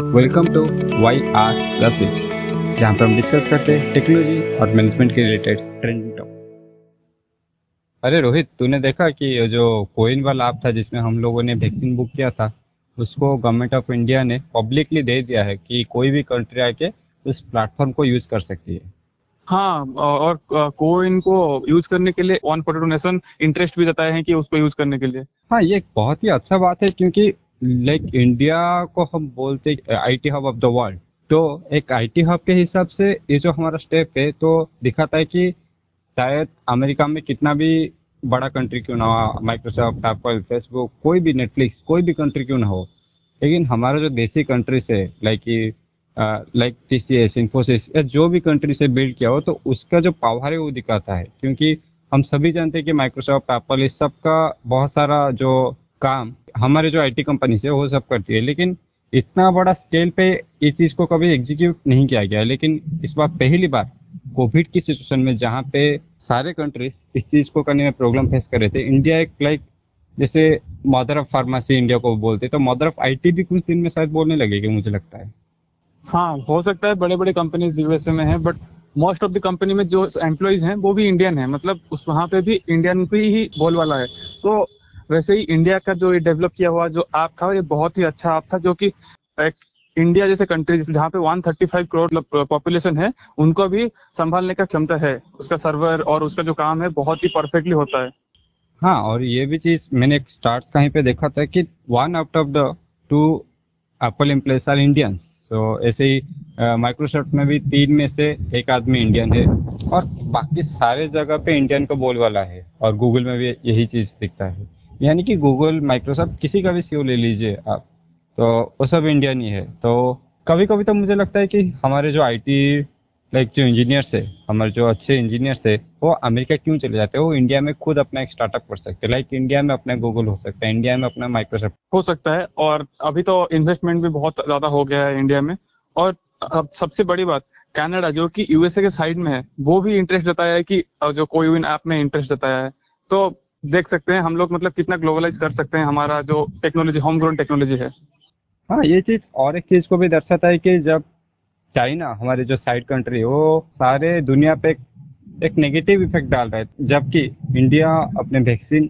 Welcome to Y R the six जहाँ पर हम डिस्कस करते हैं टेक्नोलॉजी और मैनेजमेंट के रिलेटेड ट्रेंडिंग टॉप अरे रोहित तूने देखा कि जो कोइन वाला ऐप था जिसमें हम लोगों ने वैक्सीन बुक किया था उसको गवर्नमेंट ऑफ़ इंडिया ने पब्लिकली दे दिया है कि कोई भी कंट्री आके उस प्लेटफॉर्म को यूज़ कर सकती है। हाँ और कोइन को यूज़ करने के लिए ऑन फोर्टी नेशन इंटरेस्ट भी जताए हैं कि उसको यूज़ करने के लिए। हाँ ये बहुत ही अच्छा बात है क्योंकि लाइक इंडिया को हम बोलते IT hub of the world तो एक आईटी हब के हिसाब से ये जो हमारा स्टेप है तो दिखाता है कि शायद अमेरिका में कितना भी बड़ा कंट्री क्यों ना हो माइक्रोसॉफ्ट एप्पल फेसबुक कोई भी नेटफ्लिक्स कोई भी कंट्री क्यों ना हो. लेकिन हमारा जो देसी कंट्री से like like T C S Infosys या जो भी कंट्री से बिल्ड किया हो तो उसका जो पावर है वो दिखाता है. क्योंकि हम सभी जानते हैं कि माइक्रोसॉफ्ट एप्पल इस सब का बहुत सारा जो काम, हमारे जो आईटी कंपनी से वो सब करती है, लेकिन इतना बड़ा स्केल पे इस चीज़ को कभी एग्जीक्यूट नहीं किया गया। लेकिन इस बार पहली बार कोविड की सिचुएशन में जहाँ पे सारे कंट्रीज़ इस चीज़ को करने में प्रॉब्लम फेस कर रहे थे इंडिया एक लाइक जैसे मदर ऑफ़ फार्मेसी इंडिया को बोलते तो मदर ऑफ़ आईटी भी कुछ दिन में शायद बोलने लगेगी मुझे लगता है। हाँ हो सकता है बड़े बड़े कंपनीज़ यूएसए में है but most of the company में जो एम्प्लॉयज़ हैं, वो भी इंडियन है। मतलब उस वहाँ पे भी इंडियन की ही बोलवाला है। तो वैसे ही इंडिया का जो ये डेवलप किया हुआ जो ऐप था, ये बहुत ही अच्छा ऐप था क्योंकि एक इंडिया जैसे कंट्री जहाँ पे 135 करोड़ पॉपुलेशन है, उनको भी संभालने का क्षमता है। उसका सर्वर और उसका जो काम है, बहुत ही परफेक्टली होता है। हाँ और ये भी चीज़ मैंने स्टार्ट कहीं पे देखा था कि one out of the two Apple employees are Indians तो ऐसे ही माइक्रोसॉफ्ट में भी तीन में से एक आदमी इंडियन है। और बाकी सारे जगह पे इंडियन का बोल वाला है। और गूगल में भी यही चीज़ दिखता है। यानी कि गूगल माइक्रोसॉफ्ट किसी का भी सीओ ले लीजिए आप तो वो सब इंडियन ही है। तो कभी कभी तो मुझे लगता है कि हमारे जो आईटी लाइक जो इंजीनियर्स है, हमारे जो अच्छे इंजीनियर्स है, वो अमेरिका क्यों चले जाते हैं? वो इंडिया में खुद अपना एक स्टार्टअप कर सकते हैं। लाइक इंडिया में अपना गूगल हो सकता है इंडिया में अपना माइक्रोसॉफ्ट हो सकता है, और अभी तो इन्वेस्टमेंट भी बहुत ज़्यादा हो गया है इंडिया में। और अब सबसे बड़ी बात कनाडा जो कि यूएसए के साइड में है, वो भी इंटरेस्ट जताया है कि जो कोई विन ऐप में इंटरेस्ट जताया है। तो देख सकते हैं हम लोग मतलब कितना ग्लोबलाइज कर सकते हैं हमारा जो टेक्नोलॉजी होम ग्रोन टेक्नोलॉजी है। हाँ ये चीज़ और एक चीज़ को भी दर्शाता है कि जब चाइना हमारे जो साइड कंट्री वो सारे दुनिया पे एक, नेगेटिव इफ़ेक्ट डाल रहा है। जबकि इंडिया अपने वैक्सीन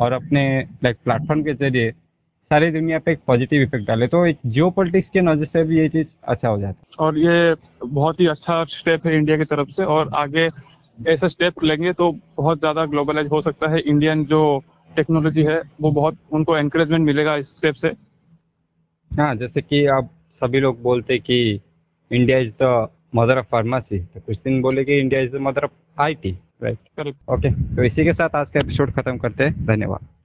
और अपने लाइक प्लेटफॉर्म के ज़रिए सारी दुनिया पे एक पॉजिटिव इफ़ेक्ट डाले तो एक जियो पॉलिटिक्स के नज़र से भी ये चीज़ अच्छा हो जाता है। और ये बहुत ही अच्छा स्टेप है इंडिया की तरफ़ से और आगे ऐसा स्टेप लेंगे तो बहुत ज़्यादा ग्लोबलाइज हो सकता है। इंडियन जो टेक्नोलॉजी है वो बहुत उनको एनकरेजमेंट मिलेगा इस स्टेप से। हाँ जैसे कि आप सभी लोग बोलते कि India is the mother of pharmacy तो कुछ दिन बोले कि India is the mother of I T right okay तो इसी के साथ आज का एपिसोड खत्म करते हैं। धन्यवाद।